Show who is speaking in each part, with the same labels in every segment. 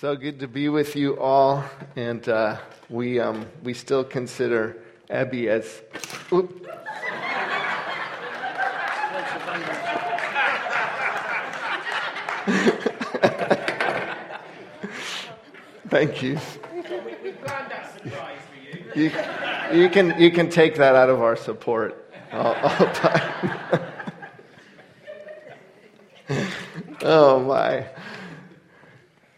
Speaker 1: So good to be with you all, and uh, we um, we still consider Abby as. Oop. Thank you. We planned that surprise for you. You can you can take that out of our support all, all time. oh my.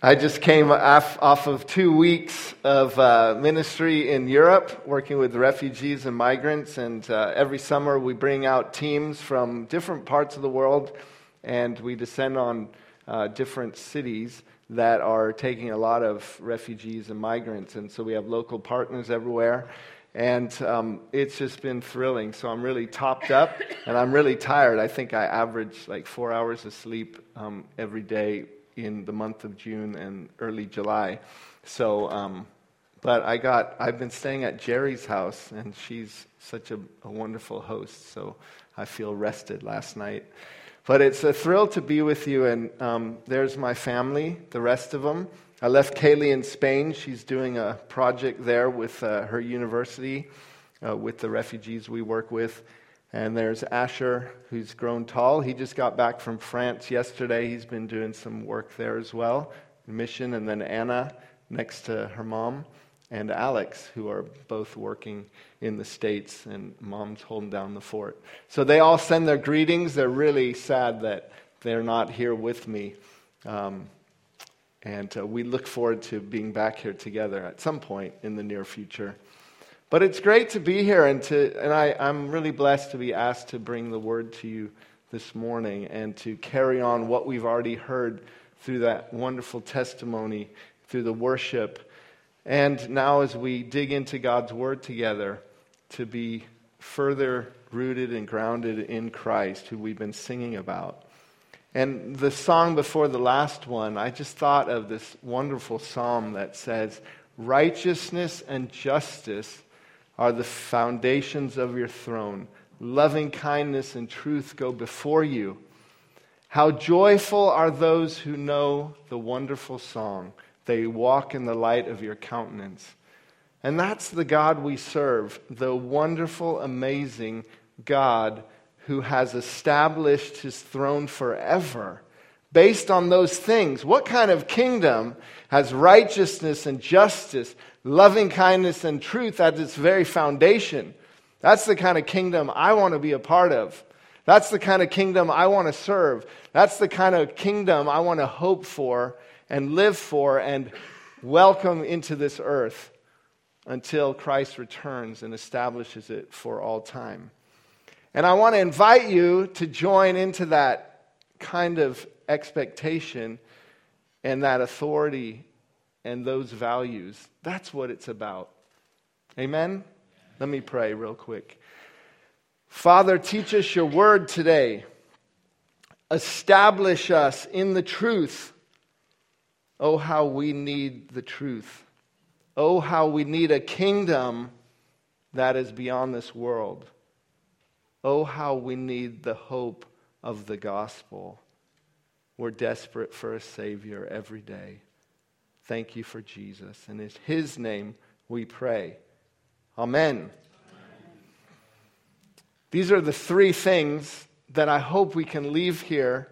Speaker 1: I just came off, off of two weeks of uh, ministry in Europe, working with refugees and migrants. And uh, every summer we bring out teams from different parts of the world, and we descend on uh, different cities that are taking a lot of refugees and migrants. And so we have local partners everywhere. And um, it's just been thrilling. So I'm really topped up and I'm really tired. I think I average like four hours of sleep um, every day in the month of June and early July. So, um, but I got, I've been staying at Jerry's house, and she's such a, a, wonderful host. So I feel rested last night. But it's a thrill to be with you, and um, there's my family, the rest of them. I left Kaylee in Spain. She's doing a project there with uh, her university, uh, with the refugees we work with. And there's Asher, who's grown tall. He just got back from France yesterday. He's been doing some work there as well, mission. And then Anna, next to her mom, and Alex, who are both working in the States, and mom's holding down the fort. So they all send their greetings. They're really sad that they're not here with me. Um, and uh, we look forward to being back here together at some point in the near future. But it's great to be here, and, to, and I, I'm really blessed to be asked to bring the word to you this morning and to carry on what we've already heard through that wonderful testimony, through the worship. And now, as we dig into God's word together, to be further rooted and grounded in Christ, who we've been singing about. And the song before the last one, I just thought of this wonderful psalm that says, Righteousness and justice are the foundations of your throne. Loving kindness and truth go before you. How joyful are those who know the wonderful song. They walk in the light of your countenance. And that's the God we serve, the wonderful, amazing God who has established his throne forever based on those things. What kind of kingdom has righteousness and justice, loving kindness and truth at its very foundation? That's the kind of kingdom I want to be a part of. That's the kind of kingdom I want to serve. That's the kind of kingdom I want to hope for and live for and welcome into this earth until Christ returns and establishes it for all time. And I want to invite you to join into that kind of expectation and that authority and those values. That's what it's about. Amen? Let me pray real quick. Father, teach us your word today. Establish us in the truth. Oh, how we need the truth. Oh, how we need a kingdom that is beyond this world. Oh, how we need the hope of the gospel. We're desperate for a Savior every day. Thank you for Jesus. And in His name we pray. Amen. Amen. These are the three things that I hope we can leave here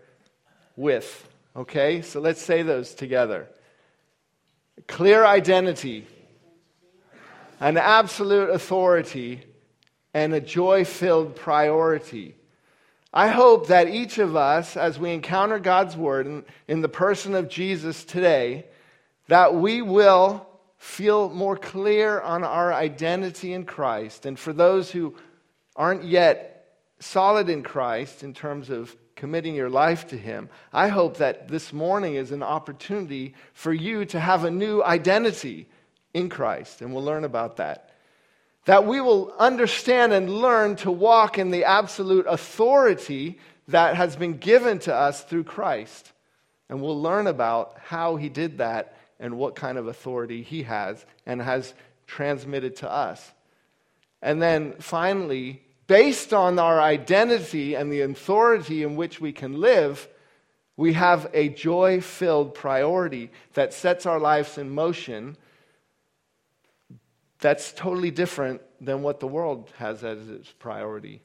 Speaker 1: with. Okay? So let's say those together clear identity, an absolute authority, and a joy filled priority. I hope that each of us, as we encounter God's word in, in, the person of Jesus today, that we will feel more clear on our identity in Christ. And for those who aren't yet solid in Christ in terms of committing your life to Him, I hope that this morning is an opportunity for you to have a new identity in Christ. And we'll learn about that that we will understand and learn to walk in the absolute authority that has been given to us through Christ. And we'll learn about how he did that and what kind of authority he has and has transmitted to us. And then finally, based on our identity and the authority in which we can live, We have a joy filled priority that sets our lives in motion that's totally different than what the world has as its priority.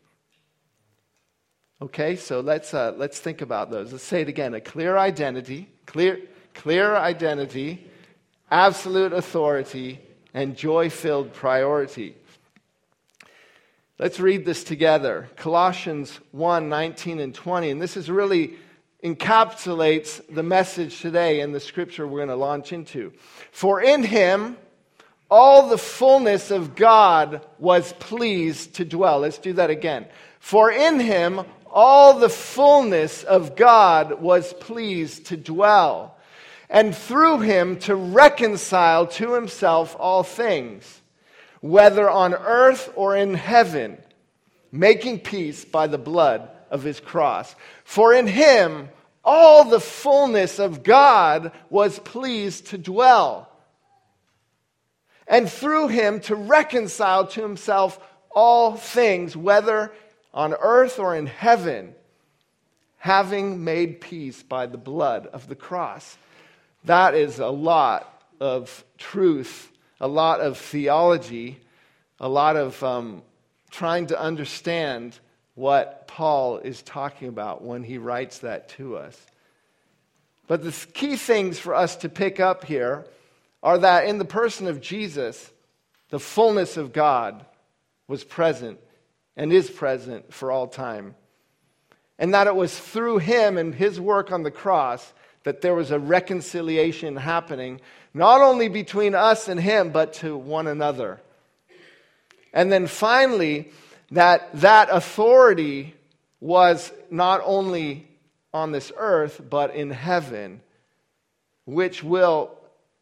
Speaker 1: Okay, so let's, uh, let's think about those. Let's say it again a clear identity, clear, clear identity, absolute authority, and joy filled priority. Let's read this together. Colossians 1 19 and 20. And this is really encapsulates the message today in the scripture we're going to launch into. For in him, all the fullness of God was pleased to dwell. Let's do that again. For in him, all the fullness of God was pleased to dwell, and through him to reconcile to himself all things, whether on earth or in heaven, making peace by the blood of his cross. For in him all the fullness of God was pleased to dwell, and through him to reconcile to himself all things, whether on earth or in heaven, having made peace by the blood of the cross. That is a lot of truth, a lot of theology, a lot of um, trying to understand what Paul is talking about when he writes that to us. But the key things for us to pick up here are that in the person of Jesus, the fullness of God was present and is present for all time. And that it was through him and his work on the cross that there was a reconciliation happening, not only between us and him, but to one another. And then finally, that that authority was not only on this earth, but in heaven, which will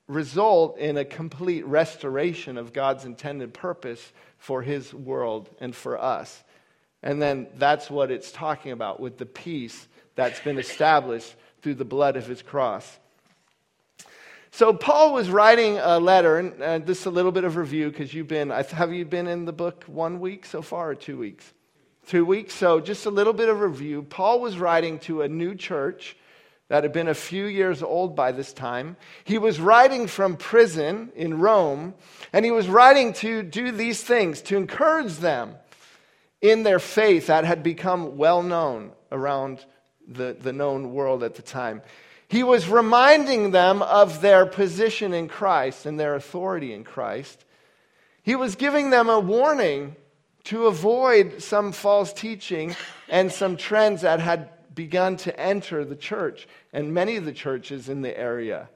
Speaker 1: result in a complete restoration of God's intended purpose for his world and for us. And then that's what it's talking about with the peace that's been established through the blood of his cross. So Paul was writing a letter, and uh, this a little bit of review because you've been, have you been in the book one week so far or two weeks? Two weeks. So just a little bit of review. Paul was writing to a new church that had been a few years old by this time. He was writing from prison in Rome, and he was writing to do these things, to encourage them in their faith that had become well known around the, the known world at the time. He was reminding them of their position in Christ and their authority in Christ. He was giving them a warning to avoid some false teaching and some trends that had begun to enter the church and many of the churches in the area.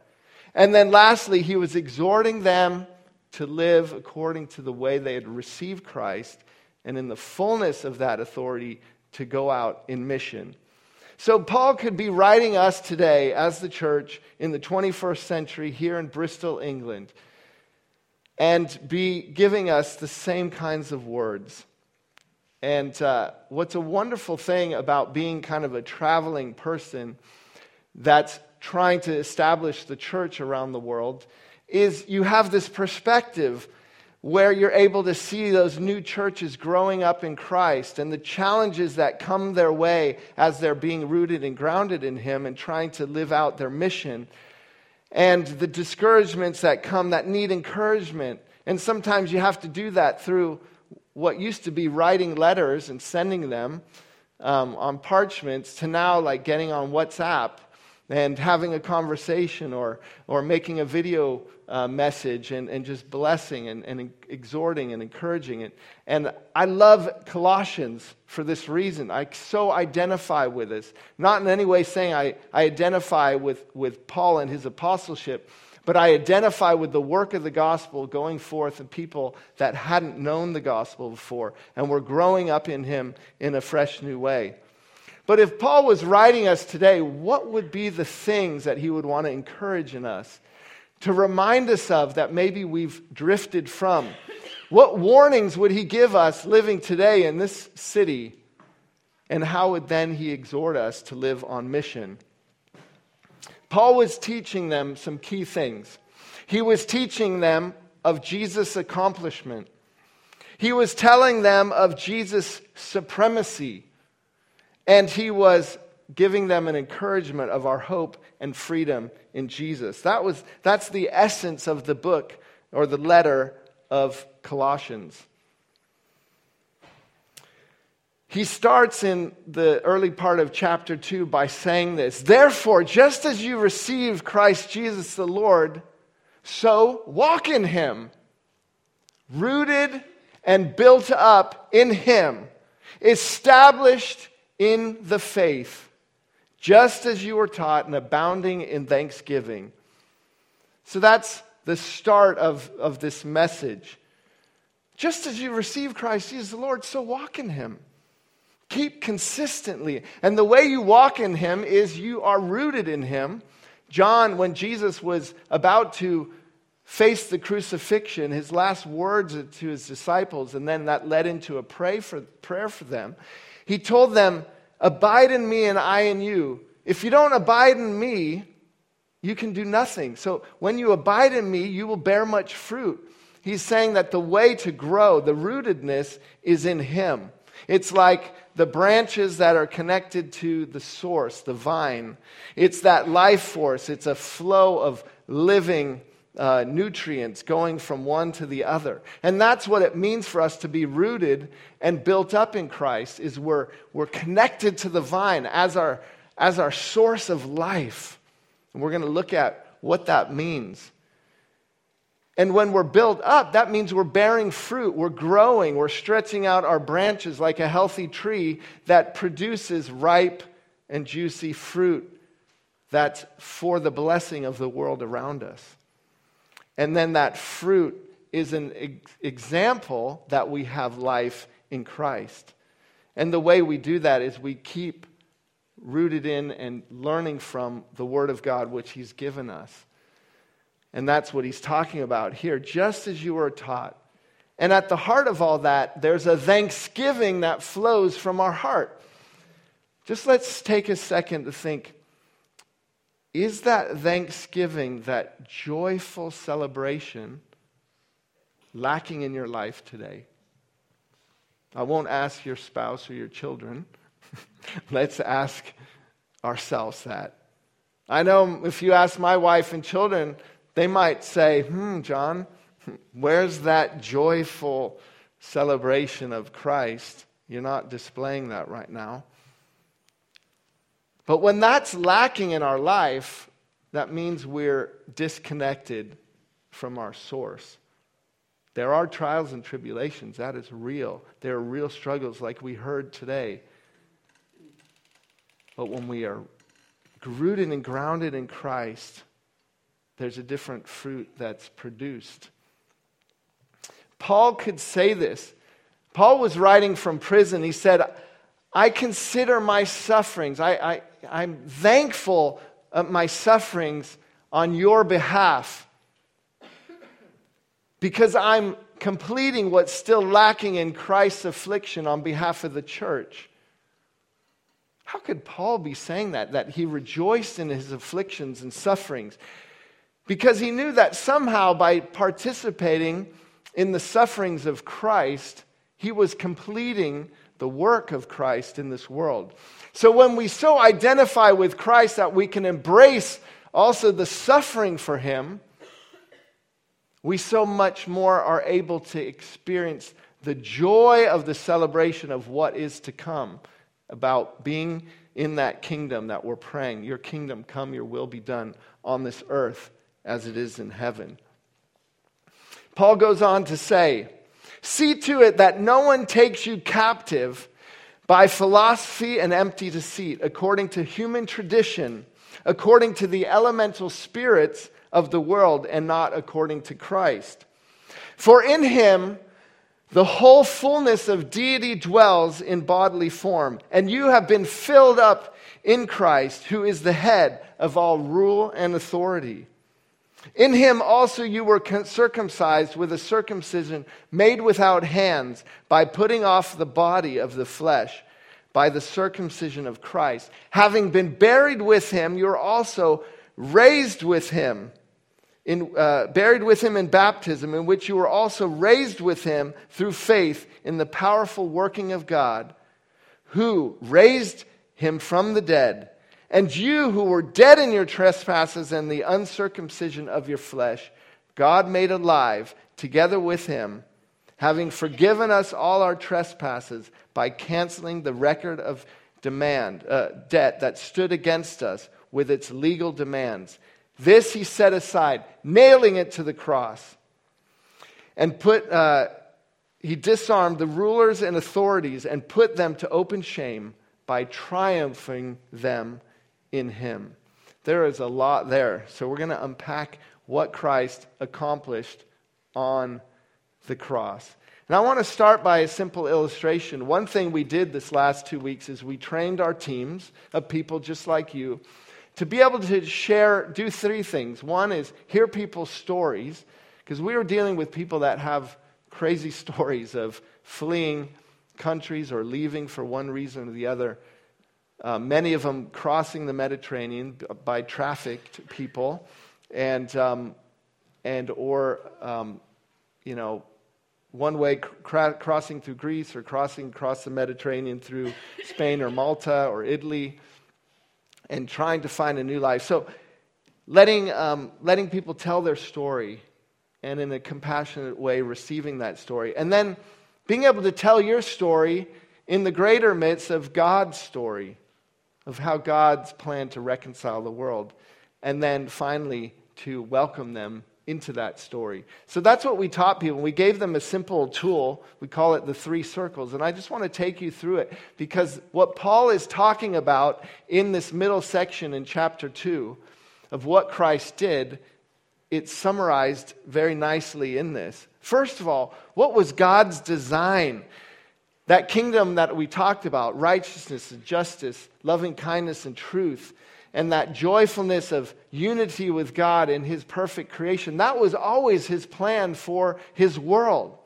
Speaker 1: And then lastly, he was exhorting them to live according to the way they had received Christ and in the fullness of that authority to go out in mission. So, Paul could be writing us today as the church in the 21st century here in Bristol, England, and be giving us the same kinds of words. And uh, what's a wonderful thing about being kind of a traveling person that's trying to establish the church around the world is you have this perspective where you're able to see those new churches growing up in Christ and the challenges that come their way as they're being rooted and grounded in Him and trying to live out their mission, and the discouragements that come that need encouragement. And sometimes you have to do that through what used to be writing letters and sending them um, on parchments to now like getting on WhatsApp and having a conversation or, or making a video uh, message and, and just blessing and, and exhorting and encouraging it. And I love Colossians for this reason. I so identify with this. Not in any way saying I, I identify with, with Paul and his apostleship, but I identify with the work of the gospel going forth in people that hadn't known the gospel before and were growing up in him in a fresh new way. But if Paul was writing us today, what would be the things that he would want to encourage in us to remind us of that maybe we've drifted from? What warnings would he give us living today in this city? And how would then he exhort us to live on mission? Paul was teaching them some key things. He was teaching them of Jesus' accomplishment. He was telling them of Jesus' supremacy. And he was giving them an encouragement of our hope and freedom in Jesus. That was, that's the essence of the book or the letter of Colossians. He starts in the early part of chapter 2 by saying this Therefore, just as you received Christ Jesus the Lord, so walk in him, rooted and built up in him, established in the faith, just as you were taught, and abounding in thanksgiving. So that's the start of, of this message. Just as you receive Christ Jesus the Lord, so walk in him. Keep consistently. And the way you walk in him is you are rooted in him. John, when Jesus was about to face the crucifixion, his last words to his disciples, and then that led into a pray for, prayer for them, he told them, Abide in me and I in you. If you don't abide in me, you can do nothing. So when you abide in me, you will bear much fruit. He's saying that the way to grow, the rootedness, is in him. It's like the branches that are connected to the source, the vine. It's that life force, it's a flow of living uh, nutrients going from one to the other. And that's what it means for us to be rooted and built up in Christ is we're, we're connected to the vine as our, as our source of life. And we're going to look at what that means. And when we're built up, that means we're bearing fruit, we're growing, we're stretching out our branches like a healthy tree that produces ripe and juicy fruit that's for the blessing of the world around us. And then that fruit is an example that we have life in Christ. And the way we do that is we keep rooted in and learning from the Word of God, which He's given us. And that's what he's talking about here, just as you were taught. And at the heart of all that, there's a thanksgiving that flows from our heart. Just let's take a second to think is that thanksgiving, that joyful celebration, lacking in your life today? I won't ask your spouse or your children. let's ask ourselves that. I know if you ask my wife and children, they might say, hmm, John, where's that joyful celebration of Christ? You're not displaying that right now. But when that's lacking in our life, that means we're disconnected from our source. There are trials and tribulations, that is real. There are real struggles like we heard today. But when we are rooted and grounded in Christ, there's a different fruit that's produced. Paul could say this. Paul was writing from prison. He said, I consider my sufferings, I, I, am thankful of my sufferings on your behalf because I'm completing what's still lacking in Christ's affliction on behalf of the church. How could Paul be saying that? That he rejoiced in his afflictions and sufferings because he knew that somehow by participating in the sufferings of Christ, he was completing the work of Christ in this world. So when we so identify with Christ that we can embrace also the suffering for him, we so much more are able to experience the joy of the celebration of what is to come about being in that kingdom that we're praying. Your kingdom come, your will be done on this earth as it is in heaven. Paul goes on to say, See to it that no one takes you captive by philosophy and empty deceit, according to human tradition, according to the elemental spirits of the world, and not according to Christ. For in him the whole fullness of deity dwells in bodily form, and you have been filled up in Christ, who is the head of all rule and authority. In him also you were circumcised with a circumcision made without hands by putting off the body of the flesh by the circumcision of Christ. Having been buried with him, you're also raised with him. In, uh, buried with him in baptism, in which you were also raised with him through faith in the powerful working of God, who raised him from the dead. And you who were dead in your trespasses and the uncircumcision of your flesh, God made alive together with him, having forgiven us all our trespasses by canceling the record of demand, uh, debt that stood against us with its legal demands. This he set aside, nailing it to the cross, and put. Uh, he disarmed the rulers and authorities and put them to open shame by triumphing them in him. There is a lot there. So we're going to unpack what Christ accomplished on the cross. And I want to start by a simple illustration. One thing we did this last two weeks is we trained our teams of people just like you to be able to share, do three things. One is hear people's stories, because we were dealing with people that have crazy stories of fleeing countries or leaving for one reason or the other. Uh, many of them crossing the Mediterranean by trafficked people, and um, and or um, you know one way cr- crossing through Greece or crossing across the Mediterranean through Spain or Malta or Italy, and trying to find a new life. So letting um, letting people tell their story and in a compassionate way receiving that story. And then being able to tell your story in the greater midst of God's story, of how God's plan to reconcile the world. And then finally, to welcome them into that story. So that's what we taught people. We gave them a simple tool. We call it the three circles. And I just want to take you through it because what Paul is talking about in this middle section in chapter 2 of what Christ did it's summarized very nicely in this. First of all, what was God's design? That kingdom that we talked about righteousness and justice, loving kindness and truth, and that joyfulness of unity with God in His perfect creation that was always His plan for His world.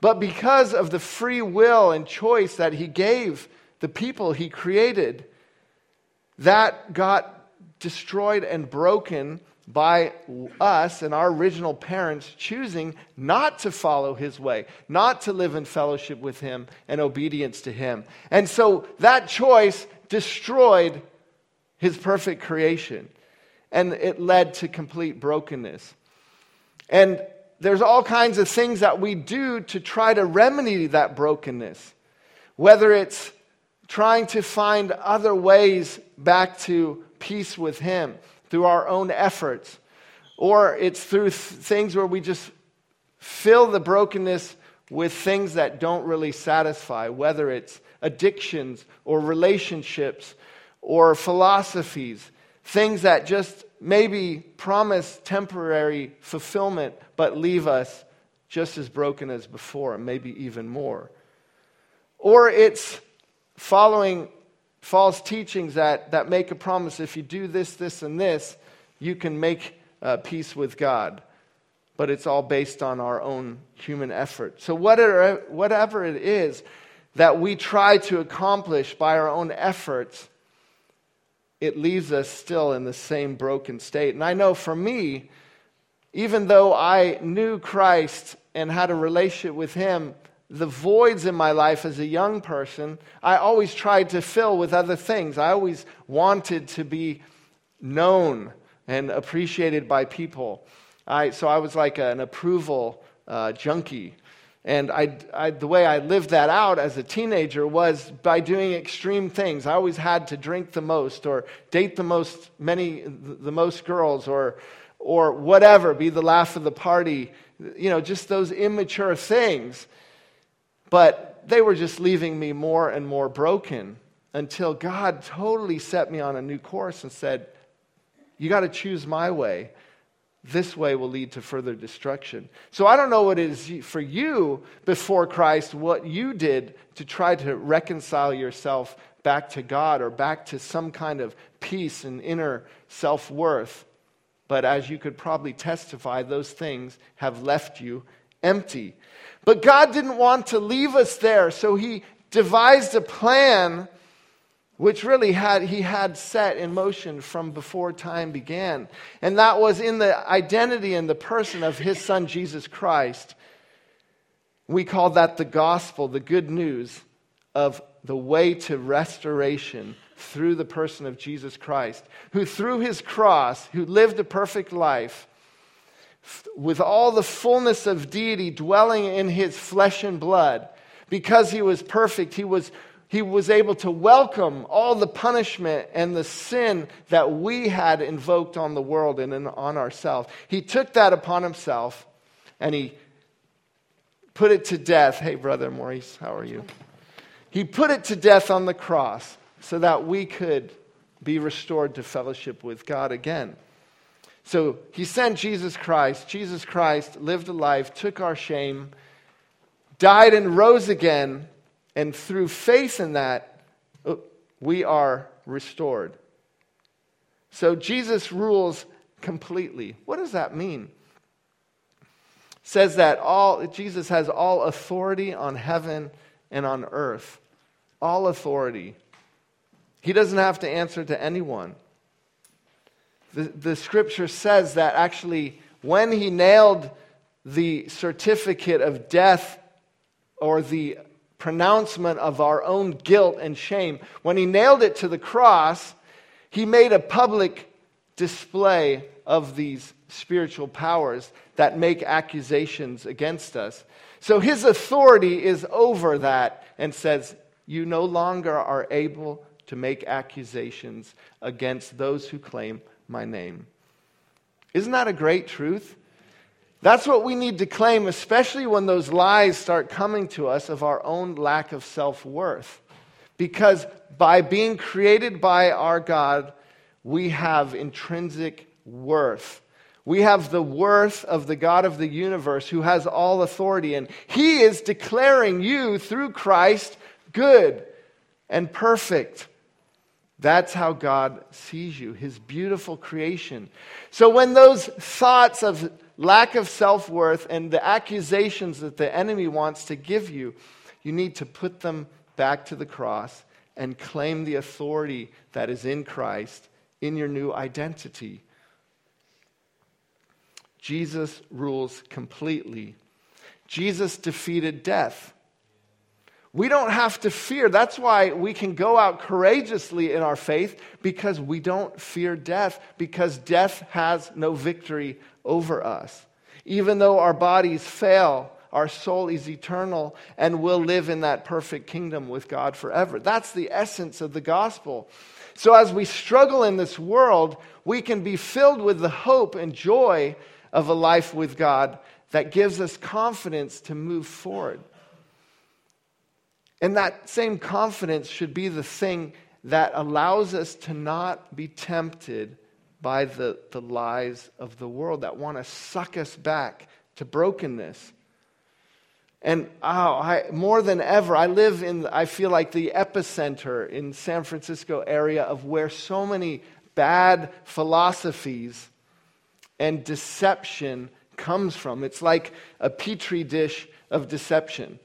Speaker 1: But because of the free will and choice that He gave the people He created, that got destroyed and broken by us and our original parents choosing not to follow his way, not to live in fellowship with him and obedience to him. And so that choice destroyed his perfect creation and it led to complete brokenness. And there's all kinds of things that we do to try to remedy that brokenness, whether it's trying to find other ways back to peace with him through our own efforts, or it's through th- things where we just fill the brokenness with things that don't really satisfy, whether it's addictions or relationships or philosophies, things that just maybe promise temporary fulfillment but leave us just as broken as before, maybe even more. Or it's following false teachings that, that make a promise if you do this, this, and this, you can make uh, peace with God. But it's all based on our own human effort. So, whatever, whatever it is that we try to accomplish by our own efforts, it leaves us still in the same broken state. And I know for me, even though I knew Christ and had a relationship with Him, the voids in my life as a young person, I always tried to fill with other things. I always wanted to be known and appreciated by people. I, so I was like an approval uh, junkie. And I, I, the way I lived that out as a teenager was by doing extreme things. I always had to drink the most, or date the most, many, the most girls, or, or whatever, be the laugh of the party. You know, just those immature things. But they were just leaving me more and more broken until God totally set me on a new course and said, You got to choose my way. This way will lead to further destruction. So I don't know what it is for you before Christ, what you did to try to reconcile yourself back to God or back to some kind of peace and inner self worth. But as you could probably testify, those things have left you empty. But God didn't want to leave us there, so He devised a plan which really had he had set in motion from before time began. And that was in the identity and the person of his son jesus christ. We call that the gospel the good news of the way to restoration through the person of Jesus Christ, who through his cross, who lived a perfect life, with all the fullness of deity dwelling in his flesh and blood, because he was perfect, he was, he was able to welcome all the punishment and the sin that we had invoked on the world and on ourselves. He took that upon himself and he put it to death. Hey, Brother Maurice, how are you? He put it to death on the cross so that we could be restored to fellowship with God again. So he sent Jesus Christ. Jesus Christ lived a life, took our shame, died and rose again, and through faith in that, uh, we are restored. So Jesus rules completely. What does that mean? says that all Jesus has all authority on heaven and on earth. All authority. He doesn't have to answer to anyone. The, the scripture says that actually, when he nailed the certificate of death or the pronouncement of our own guilt and shame, when he nailed it to the cross, he made a public display of these spiritual powers that make accusations against us. So his authority is over that and says, You no longer are able to make accusations against those who claim my name. Isn't that a great truth? That's what we need to claim, especially when those lies start coming to us of our own lack of self worth. Because by being created by our God, we have intrinsic worth. We have the worth of the God of the universe who has all authority, and He is declaring you through Christ good and perfect. That's how God sees you, His beautiful creation. So when those thoughts of lack of self worth and the accusations that the enemy wants to give you, you need to put them back to the cross and claim the authority that is in Christ in your new identity. Jesus rules completely. Jesus defeated death. We don't have to fear. That's why we can go out courageously in our faith because we don't fear death, because death has no victory over us. Even though our bodies fail, our soul is eternal and will live in that perfect kingdom with God forever. That's the essence of the gospel. So as we struggle in this world, we can be filled with the hope and joy of a life with God that gives us confidence to move forward. And that same confidence should be the thing that allows us to not be tempted by the, the lies of the world that want to suck us back to brokenness. And oh, I, more than ever, I live in, I feel like the epicenter in San Francisco area of where so many bad philosophies and deception comes from. It's like a petri dish of deception.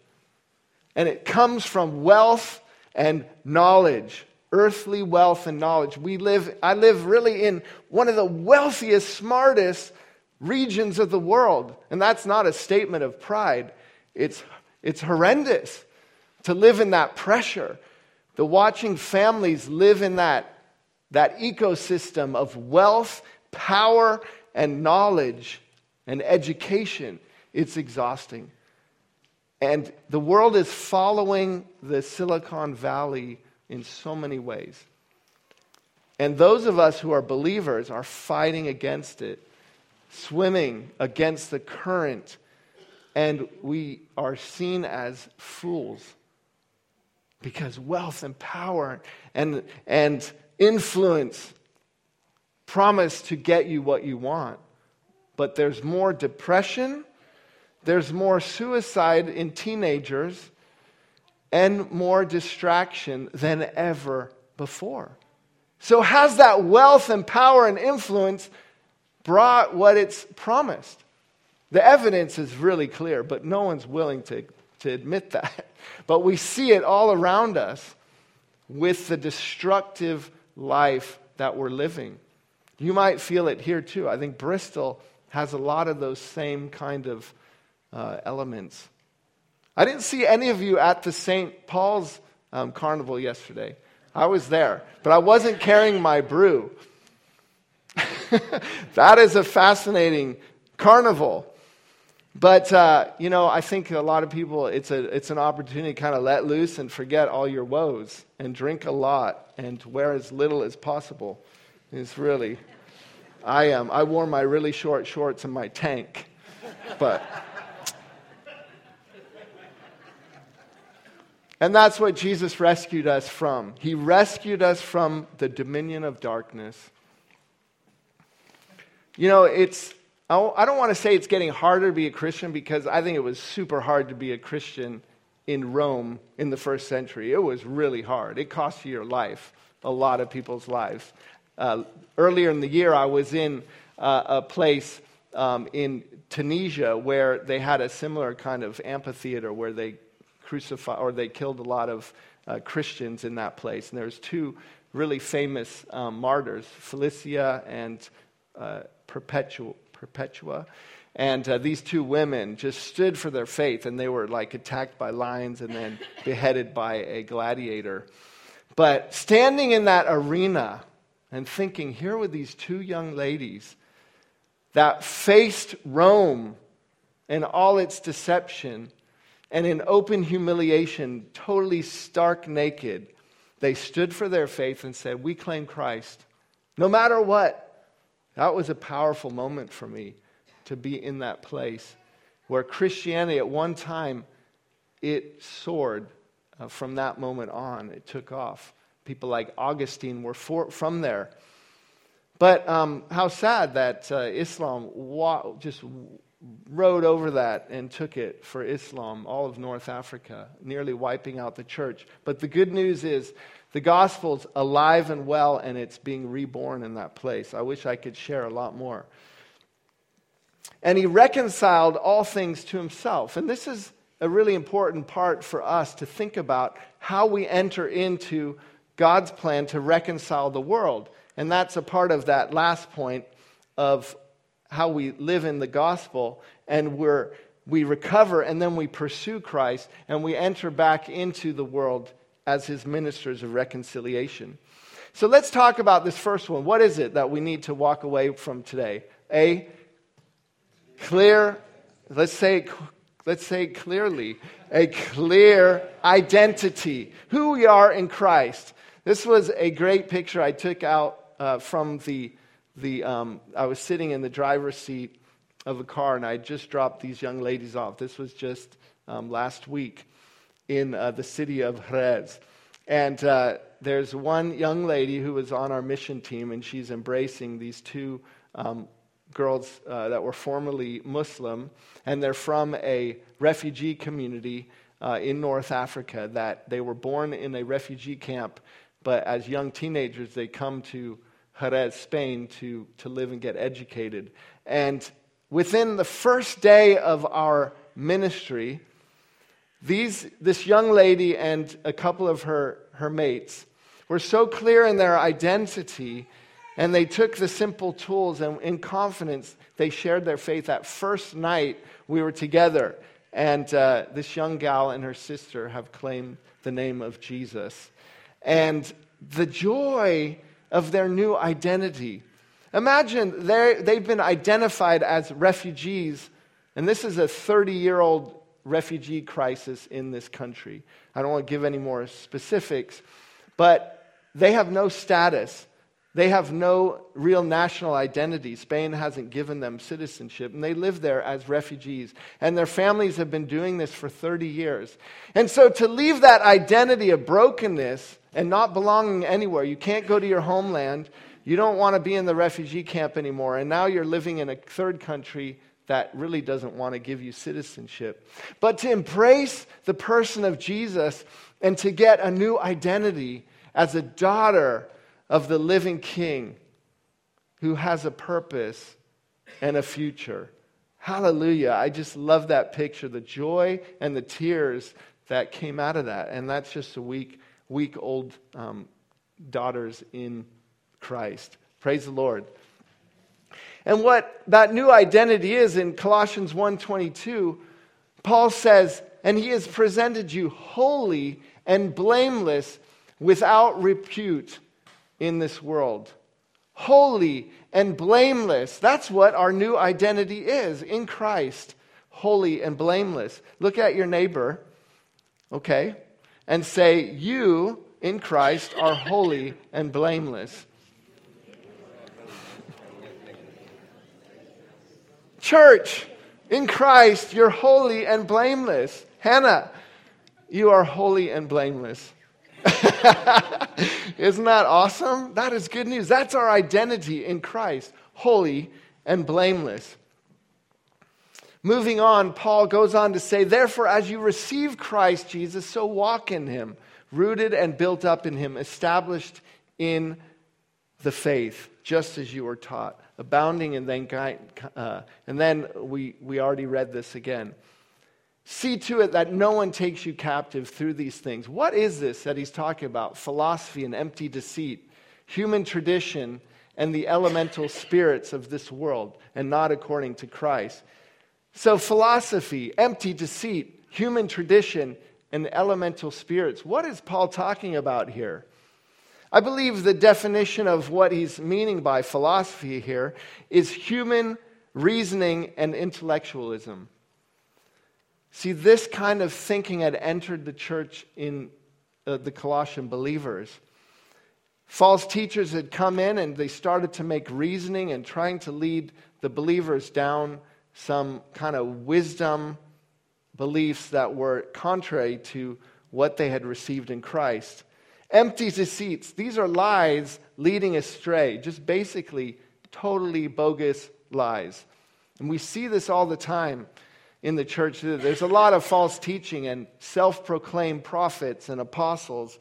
Speaker 1: And it comes from wealth and knowledge, earthly wealth and knowledge. We live, I live really in one of the wealthiest, smartest regions of the world. And that's not a statement of pride, it's, it's horrendous to live in that pressure. The watching families live in that, that ecosystem of wealth, power, and knowledge and education, it's exhausting. And the world is following the Silicon Valley in so many ways. And those of us who are believers are fighting against it, swimming against the current, and we are seen as fools because wealth and power and, and influence promise to get you what you want. But there's more depression, there's more suicide in teenagers, and more distraction than ever before. So, has that wealth and power and influence brought what it's promised? The evidence is really clear, but no one's willing to, to admit that. But we see it all around us with the destructive life that we're living. You might feel it here too. I think Bristol has a lot of those same kind of uh, elements. I didn't see any of you at the St. Paul's um, carnival yesterday. I was there, but I wasn't carrying my brew. that is a fascinating carnival. But, uh, you know, I think a lot of people, it's, a, it's an opportunity to kind of let loose and forget all your woes and drink a lot and wear as little as possible. It's really, I am. Um, I wore my really short shorts and my tank. But. And that's what Jesus rescued us from. He rescued us from the dominion of darkness. You know, it's, I don't want to say it's getting harder to be a Christian because I think it was super hard to be a Christian in Rome in the first century. It was really hard. It cost you your life, a lot of people's lives. Uh, earlier in the year, I was in uh, a place um, in Tunisia where they had a similar kind of amphitheater where they crucified or they killed a lot of uh, Christians in that place. And there's two really famous um, martyrs, Felicia and uh, Perpetua. Perpetua. And uh, these two women just stood for their faith, and they were like attacked by lions and then beheaded by a gladiator. But standing in that arena and thinking, here were these two young ladies that faced Rome and all its deception and in open humiliation, totally stark naked, they stood for their faith and said, We claim Christ. No matter what. That was a powerful moment for me to be in that place where Christianity at one time it soared uh, from that moment on. It took off. People like Augustine were for, from there. But um, how sad that uh, Islam wa- just rode over that and took it for Islam, all of North Africa, nearly wiping out the church. But the good news is the gospel's alive and well, and it's being reborn in that place. I wish I could share a lot more. And he reconciled all things to himself. And this is a really important part for us to think about how we enter into God's plan to reconcile the world. And that's a part of that last point of how we live in the gospel and we're, we recover and then we pursue Christ and we enter back into the world as his ministers of reconciliation. So let's talk about this first one. What is it that we need to walk away from today? A clear, let's say, let's say clearly, a clear identity, who we are in Christ. This was a great picture I took out uh, from the the, um, I was sitting in the driver's seat of a car and I just dropped these young ladies off. This was just um, last week in uh, the city of Jerez. And uh, there's one young lady who was on our mission team, and she's embracing these two um, girls uh, that were formerly Muslim, and they're from a refugee community uh, in North Africa that they were born in a refugee camp, but as young teenagers, they come to Jerez, Spain, to, to live and get educated. And within the first day of our ministry, these, this young lady and a couple of her, her mates were so clear in their identity, and they took the simple tools, and in confidence, they shared their faith. That first night, we were together, and uh, this young gal and her sister have claimed the name of Jesus. And the joy of their new identity. Imagine they've been identified as refugees, and this is a 30 year old refugee crisis in this country. I don't want to give any more specifics, but they have no status. They have no real national identity. Spain hasn't given them citizenship, and they live there as refugees. And their families have been doing this for 30 years. And so to leave that identity of brokenness and not belonging anywhere, you can't go to your homeland, you don't want to be in the refugee camp anymore, and now you're living in a third country that really doesn't want to give you citizenship. But to embrace the person of Jesus and to get a new identity as a daughter of the living king who has a purpose and a future. Hallelujah. I just love that picture, the joy and the tears that came out of that. And that's just a week, week old um, daughters in Christ. Praise the Lord. And what that new identity is in Colossians 1:22, Paul says, "And he has presented you holy and blameless without repute in this world. Holy and blameless. That's what our new identity is in Christ. Holy and blameless. Look at your neighbor, okay, and say, You in Christ are holy and blameless. Church, in Christ, you're holy and blameless. Hannah, you are holy and blameless. Isn't that awesome? That is good news. That's our identity in Christ, holy and blameless. Moving on, Paul goes on to say, Therefore, as you receive Christ Jesus, so walk in him, rooted and built up in him, established in the faith, just as you were taught, abounding in then, uh, and then we, we already read this again See to it that no one takes you captive through these things. What is this that he's talking about? Philosophy and empty deceit, human tradition, and the elemental spirits of this world, and not according to Christ. So, philosophy, empty deceit, human tradition, and elemental spirits. What is Paul talking about here? I believe the definition of what he's meaning by philosophy here is human reasoning and intellectualism. See, this kind of thinking had entered the church in uh, the Colossian believers. False teachers had come in and they started to make reasoning and trying to lead the believers down some kind of wisdom beliefs that were contrary to what they had received in Christ. Empty deceits. These are lies leading astray, just basically totally bogus lies. And we see this all the time in the church. There's a lot of false teaching and self proclaimed prophets and apostles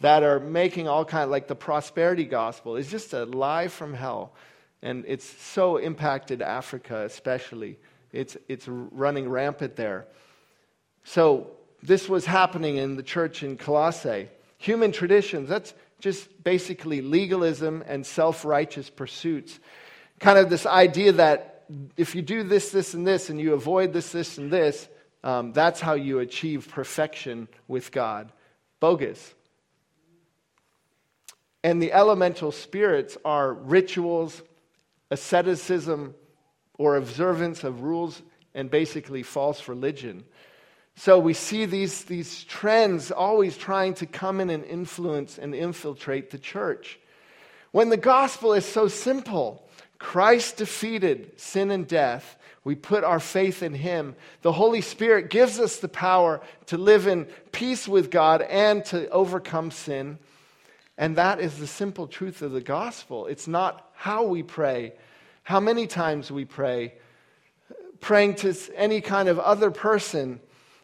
Speaker 1: that are making all kind of like the prosperity gospel is just a lie from hell. And it's so impacted Africa, especially. It's, it's running rampant there. So, this was happening in the church in Colossae. Human traditions, that's just basically legalism and self righteous pursuits. Kind of this idea that if you do this, this, and this, and you avoid this, this, and this, um, that's how you achieve perfection with God. Bogus. And the elemental spirits are rituals, asceticism, or observance of rules, and basically false religion. So we see these, these trends always trying to come in and influence and infiltrate the church. When the gospel is so simple, Christ defeated sin and death. We put our faith in Him. The Holy Spirit gives us the power to live in peace with God and to overcome sin. And that is the simple truth of the gospel. It's not how we pray, how many times we pray, praying to any kind of other person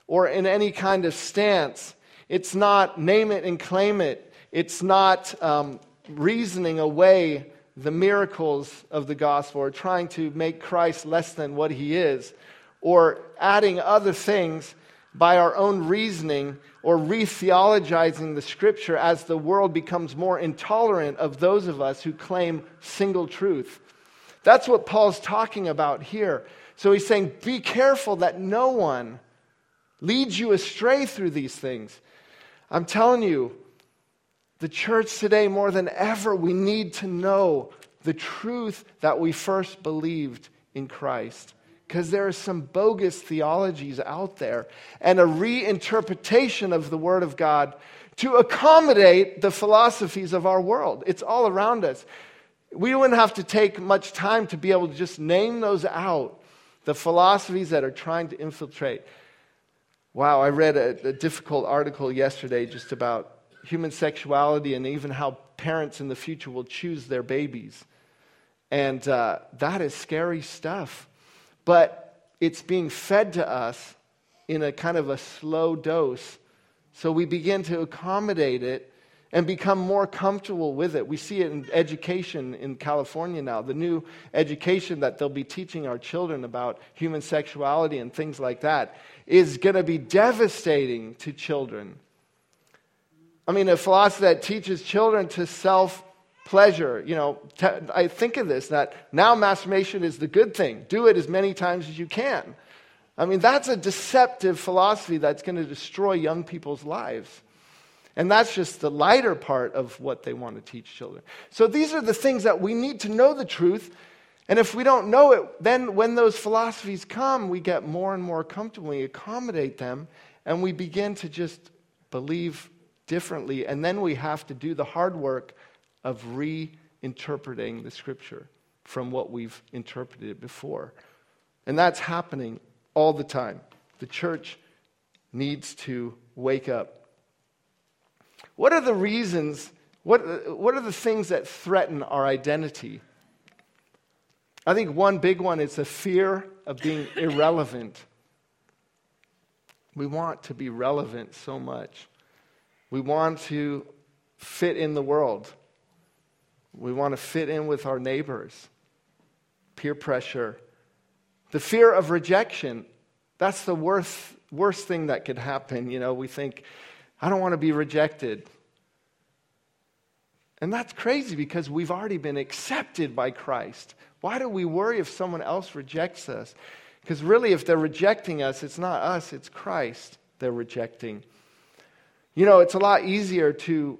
Speaker 1: or in any kind of stance. It's not name it and claim it. It's not um, reasoning away the miracles of the gospel or trying to make Christ less than what he is or adding other things by our own reasoning or re theologizing the scripture as the world becomes more intolerant of those of us who claim single truth. That's what Paul's talking about here. So he's saying, be careful that no one leads you astray through these things. I'm telling you, the church today, more than ever, we need to know the truth that we first believed in Christ. Because there are some bogus theologies out there and a reinterpretation of the Word of God to accommodate the philosophies of our world. It's all around us. We wouldn't have to take much time to be able to just name those out the philosophies that are trying to infiltrate. Wow, I read a, a difficult article yesterday just about human sexuality and even how parents in the future will choose their babies. And uh, that is scary stuff. But it's being fed to us in a kind of a slow dose. So we begin to accommodate it and become more comfortable with it. We see it in education in California now. The new education that they'll be teaching our children about human sexuality and things like that is going to be devastating to children. I mean, a philosophy that teaches children to self pleasure. You know, I think of this that now masturbation is the good thing. Do it as many times as you can. I mean, that's a deceptive philosophy that's going to destroy young people's lives. And that's just the lighter part of what they want to teach children. So these are the things that we need to know the truth. And if we don't know it, then when those philosophies come, we get more and more comfortable. We accommodate them and we begin to just believe differently. And then we have to do the hard work of reinterpreting the scripture from what we've interpreted it before. And that's happening all the time. The church needs to wake up. What are the reasons? What, what are the things that threaten our identity? I think one big one is the fear of being irrelevant. We want to be relevant so much. We want to fit in the world. We want to fit in with our neighbors. Peer pressure. The fear of rejection. That's the worst, worst thing that could happen. You know, we think, I don't want to be rejected. And that's crazy because we've already been accepted by Christ. Why do we worry if someone else rejects us? Because really, if they're rejecting us, it's not us, it's Christ they're rejecting. You know, it's a lot easier to,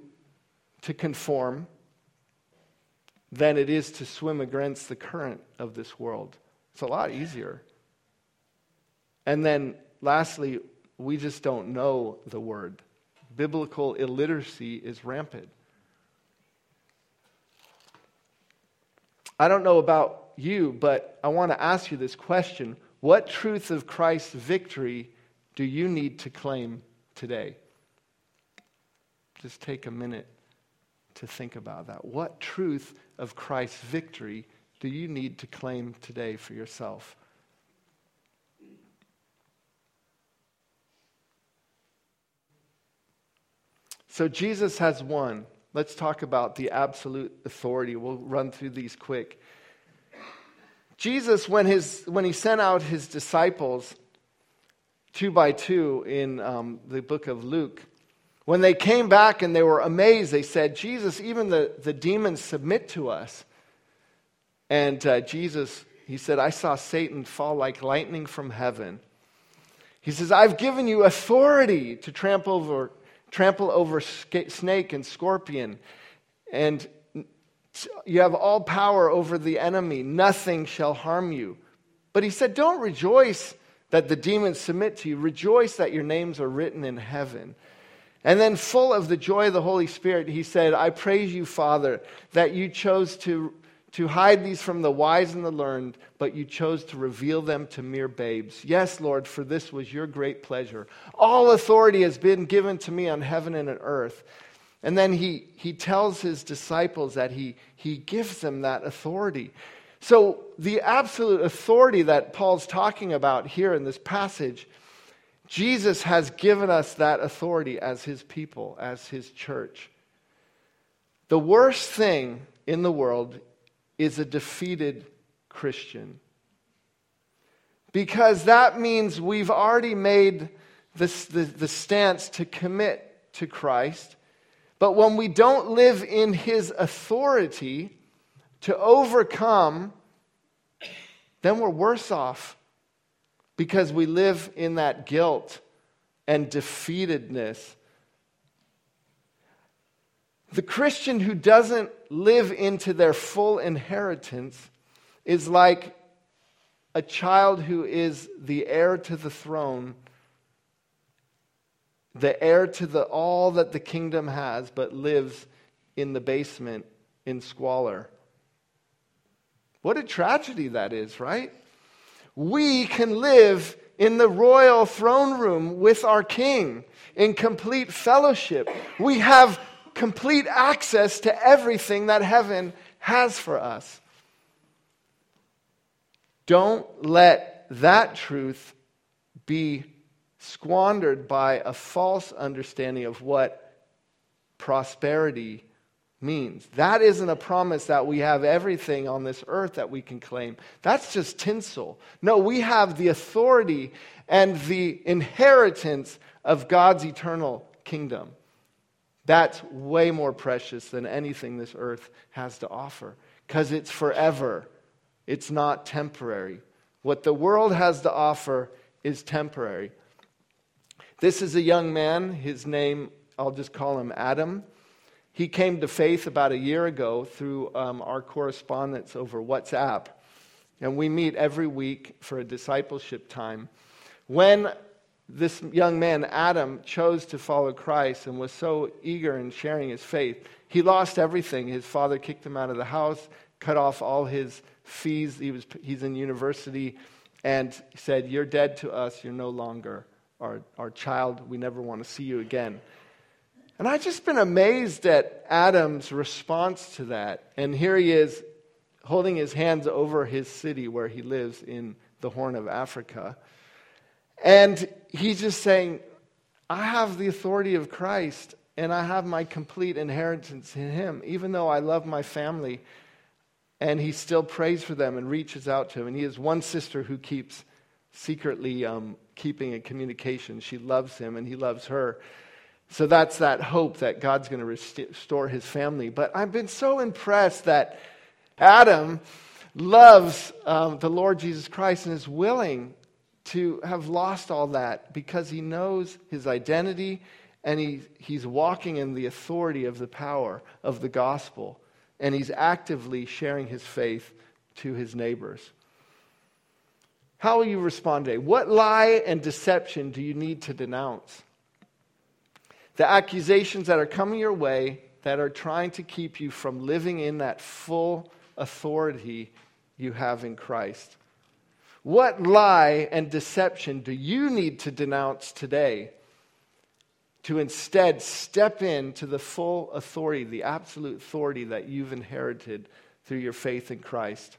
Speaker 1: to conform than it is to swim against the current of this world. It's a lot easier. And then, lastly, we just don't know the word. Biblical illiteracy is rampant. I don't know about you, but I want to ask you this question What truth of Christ's victory do you need to claim today? Just take a minute to think about that. What truth of Christ's victory do you need to claim today for yourself? So Jesus has won. Let's talk about the absolute authority. We'll run through these quick. Jesus, when, his, when he sent out his disciples two by two in um, the book of Luke, when they came back and they were amazed, they said, Jesus, even the, the demons submit to us. And uh, Jesus, he said, I saw Satan fall like lightning from heaven. He says, I've given you authority to trample over trample over snake and scorpion, and you have all power over the enemy. Nothing shall harm you. But he said, Don't rejoice that the demons submit to you. Rejoice that your names are written in heaven. And then, full of the joy of the Holy Spirit, he said, I praise you, Father, that you chose to to hide these from the wise and the learned, but you chose to reveal them to mere babes. Yes, Lord, for this was your great pleasure. All authority has been given to me on heaven and on earth. And then he, he tells his disciples that he, he gives them that authority. So, the absolute authority that Paul's talking about here in this passage, Jesus has given us that authority as his people, as his church. The worst thing in the world is a defeated Christian. Because that means we've already made this, the, the stance to commit to Christ. But when we don't live in his authority to overcome, then we're worse off because we live in that guilt and defeatedness the Christian who doesn't live into their full inheritance is like a child who is the heir to the throne, the heir to the, all that the kingdom has, but lives in the basement in squalor. What a tragedy that is, right? We can live in the royal throne room with our king in complete fellowship. We have complete access to everything that heaven has for us. Don't let that truth be squandered by a false understanding of what prosperity means. That isn't a promise that we have everything on this earth that we can claim. That's just tinsel. No, we have the authority and the inheritance of God's eternal kingdom. That's way more precious than anything this earth has to offer because it's forever, it's not temporary. What the world has to offer is temporary. This is a young man. His name I'll just call him Adam. He came to faith about a year ago through um, our correspondence over WhatsApp. And we meet every week for a discipleship time. When this young man, Adam, chose to follow Christ and was so eager in sharing his faith, he lost everything. His father kicked him out of the house, cut off all his fees. He was, he's in university, and said, You're dead to us. You're no longer our, our child. We never want to see you again. And I've just been amazed at Adam's response to that. And here he is holding his hands over his city where he lives in the Horn of Africa. And he's just saying, I have the authority of Christ and I have my complete inheritance in him, even though I love my family. And he still prays for them and reaches out to them. And he has one sister who keeps secretly um, keeping a communication. She loves him and he loves her. So that's that hope that God's going to restore his family. But I've been so impressed that Adam loves um, the Lord Jesus Christ and is willing to have lost all that because he knows his identity and he, he's walking in the authority of the power of the gospel. And he's actively sharing his faith to his neighbors. How will you respond today? What lie and deception do you need to denounce? The accusations that are coming your way that are trying to keep you from living in that full authority you have in Christ. What lie and deception do you need to denounce today to instead step into the full authority, the absolute authority that you've inherited through your faith in Christ?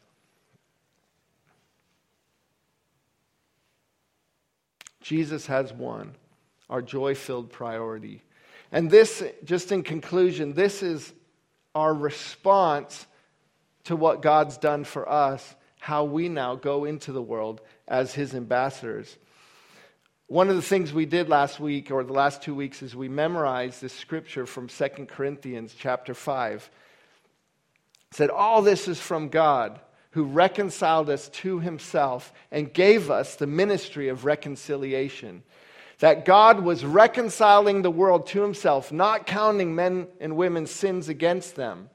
Speaker 1: Jesus has won, our joy filled priority. And this, just in conclusion, this is our response to what God's done for us, how we now go into the world as his ambassadors. One of the things we did last week or the last two weeks is we memorized this scripture from 2 Corinthians chapter 5. It said, All this is from God who reconciled us to himself and gave us the ministry of reconciliation. That God was reconciling the world to himself, not counting men and women's sins against them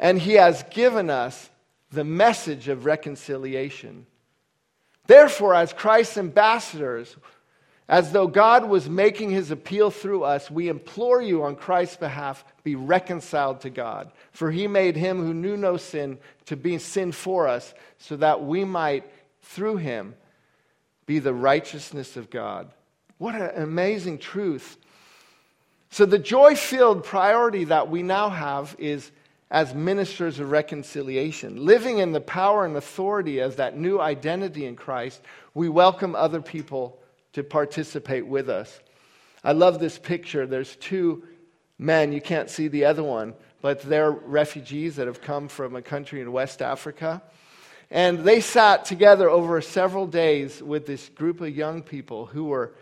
Speaker 1: and he has given us the message of reconciliation. Therefore, as Christ's ambassadors, as though God was making his appeal through us, we implore you on Christ's behalf, be reconciled to God. For he made him who knew no sin to be sin for us, so that we might, through him, be the righteousness of God. What an amazing truth. So, the joy filled priority that we now have is as ministers of reconciliation. Living in the power and authority as that new identity in Christ, we welcome other people to participate with us. I love this picture. There's two men, you can't see the other one, but they're refugees that have come from a country in West Africa. And they sat together over several days with this group of young people who were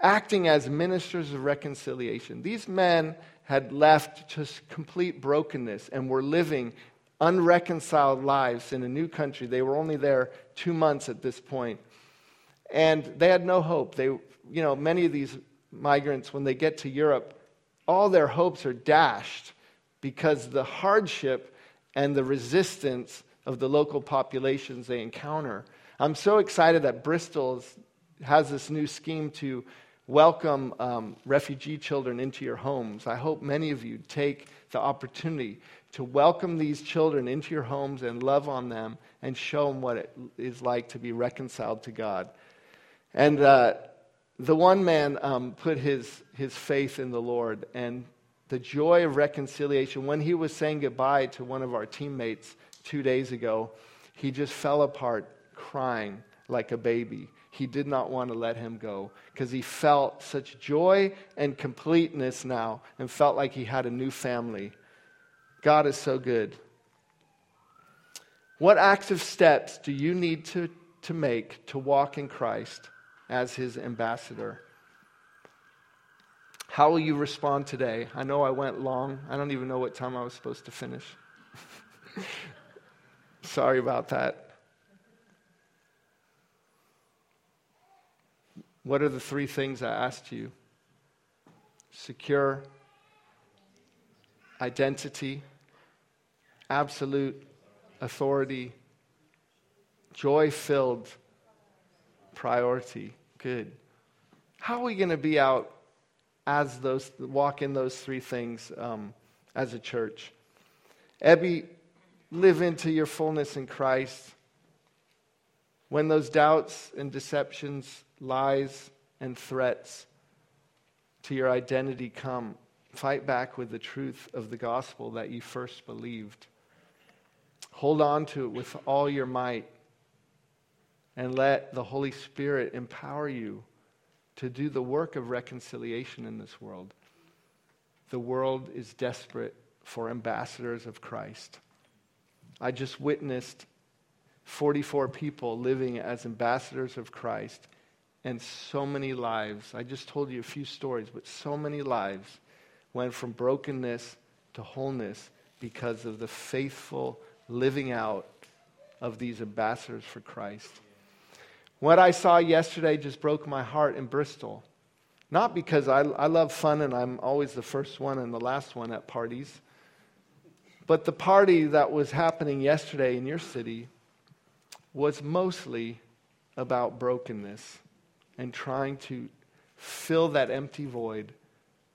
Speaker 1: acting as ministers of reconciliation. These men had left just complete brokenness and were living unreconciled lives in a new country. They were only there two months at this point. And they had no hope. They, you know, many of these migrants, when they get to Europe, all their hopes are dashed because the hardship and the resistance of the local populations they encounter. I'm so excited that Bristol has this new scheme to welcome um, refugee children into your homes. I hope many of you take the opportunity to welcome these children into your homes and love on them and show them what it is like to be reconciled to God. And uh, the one man um, put his, his faith in the Lord and the joy of reconciliation. When he was saying goodbye to one of our teammates two days ago, he just fell apart crying like a baby he did not want to let him go because he felt such joy and completeness now and felt like he had a new family. God is so good. What active steps do you need to, to make to walk in Christ as his ambassador? How will you respond today? I know I went long. I don't even know what time I was supposed to finish. Sorry about that. What are the three things I asked you? secure identity, absolute authority, joy filled priority. Good. How are we going to be out as those, walk in those three things um, as a church? Ebby, live into your fullness in Christ. When those doubts and deceptions, lies and threats to your identity come, fight back with the truth of the gospel that you first believed. Hold on to it with all your might and let the Holy Spirit empower you to do the work of reconciliation in this world. The world is desperate for ambassadors of Christ. I just witnessed 44 people living as ambassadors of Christ and so many lives. I just told you a few stories, but so many lives went from brokenness to wholeness because of the faithful living out of these ambassadors for Christ. What I saw yesterday just broke my heart in Bristol. Not because I, I love fun and I'm always the first one and the last one at parties, but the party that was happening yesterday in your city was mostly about brokenness and trying to fill that empty void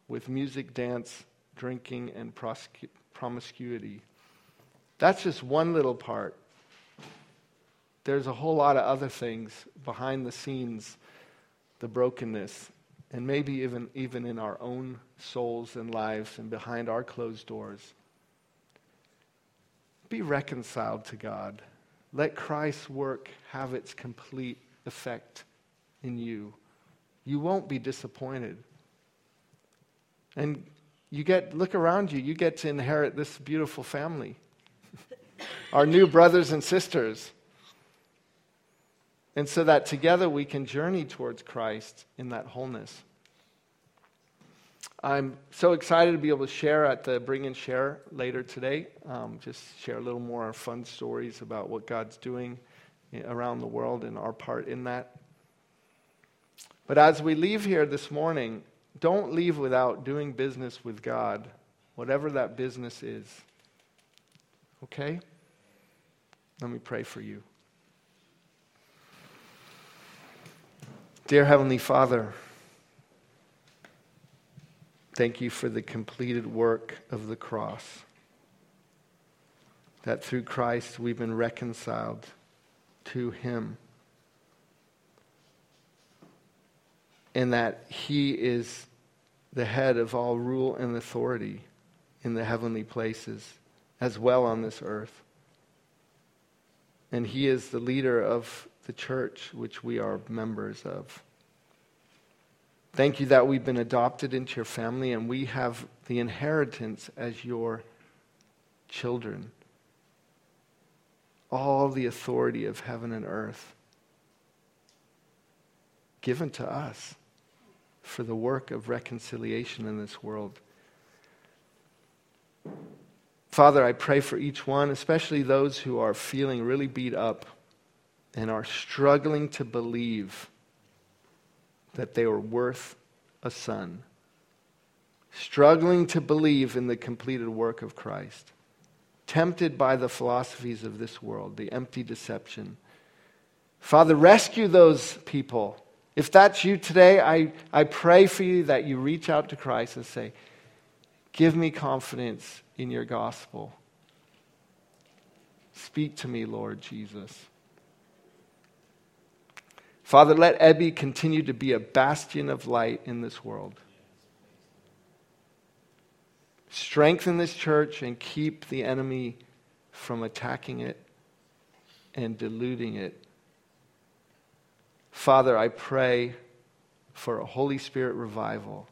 Speaker 1: with music, dance, drinking, and promiscuity. That's just one little part. There's a whole lot of other things behind the scenes, the brokenness, and maybe even, even in our own souls and lives and behind our closed doors. Be reconciled to God. Let Christ's work have its complete effect in you. You won't be disappointed. And you get, look around you, you get to inherit this beautiful family. Our new brothers and sisters. And so that together we can journey towards Christ in that wholeness. I'm so excited to be able to share at the Bring and Share later today. Um, just share a little more fun stories about what God's doing around the world and our part in that. But as we leave here this morning, don't leave without doing business with God, whatever that business is. Okay? Let me pray for you. Dear Heavenly Father, thank you for the completed work of the cross. That through Christ we've been reconciled to Him. And that He is the head of all rule and authority in the heavenly places as well on this earth. And He is the leader of the church, which we are members of. Thank you that we've been adopted into your family and we have the inheritance as your children. All the authority of heaven and earth given to us for the work of reconciliation in this world. Father, I pray for each one, especially those who are feeling really beat up and are struggling to believe that they were worth a son, struggling to believe in the completed work of Christ, tempted by the philosophies of this world, the empty deception. Father, rescue those people. If that's you today, I, I pray for you that you reach out to Christ and say, Give me confidence in your gospel. Speak to me, Lord Jesus. Father, let Ebby continue to be a bastion of light in this world. Strengthen this church and keep the enemy from attacking it and diluting it. Father, I pray for a Holy Spirit revival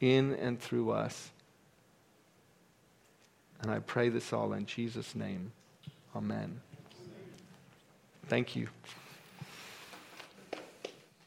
Speaker 1: in and through us. And I pray this all in Jesus' name. Amen. Thank you.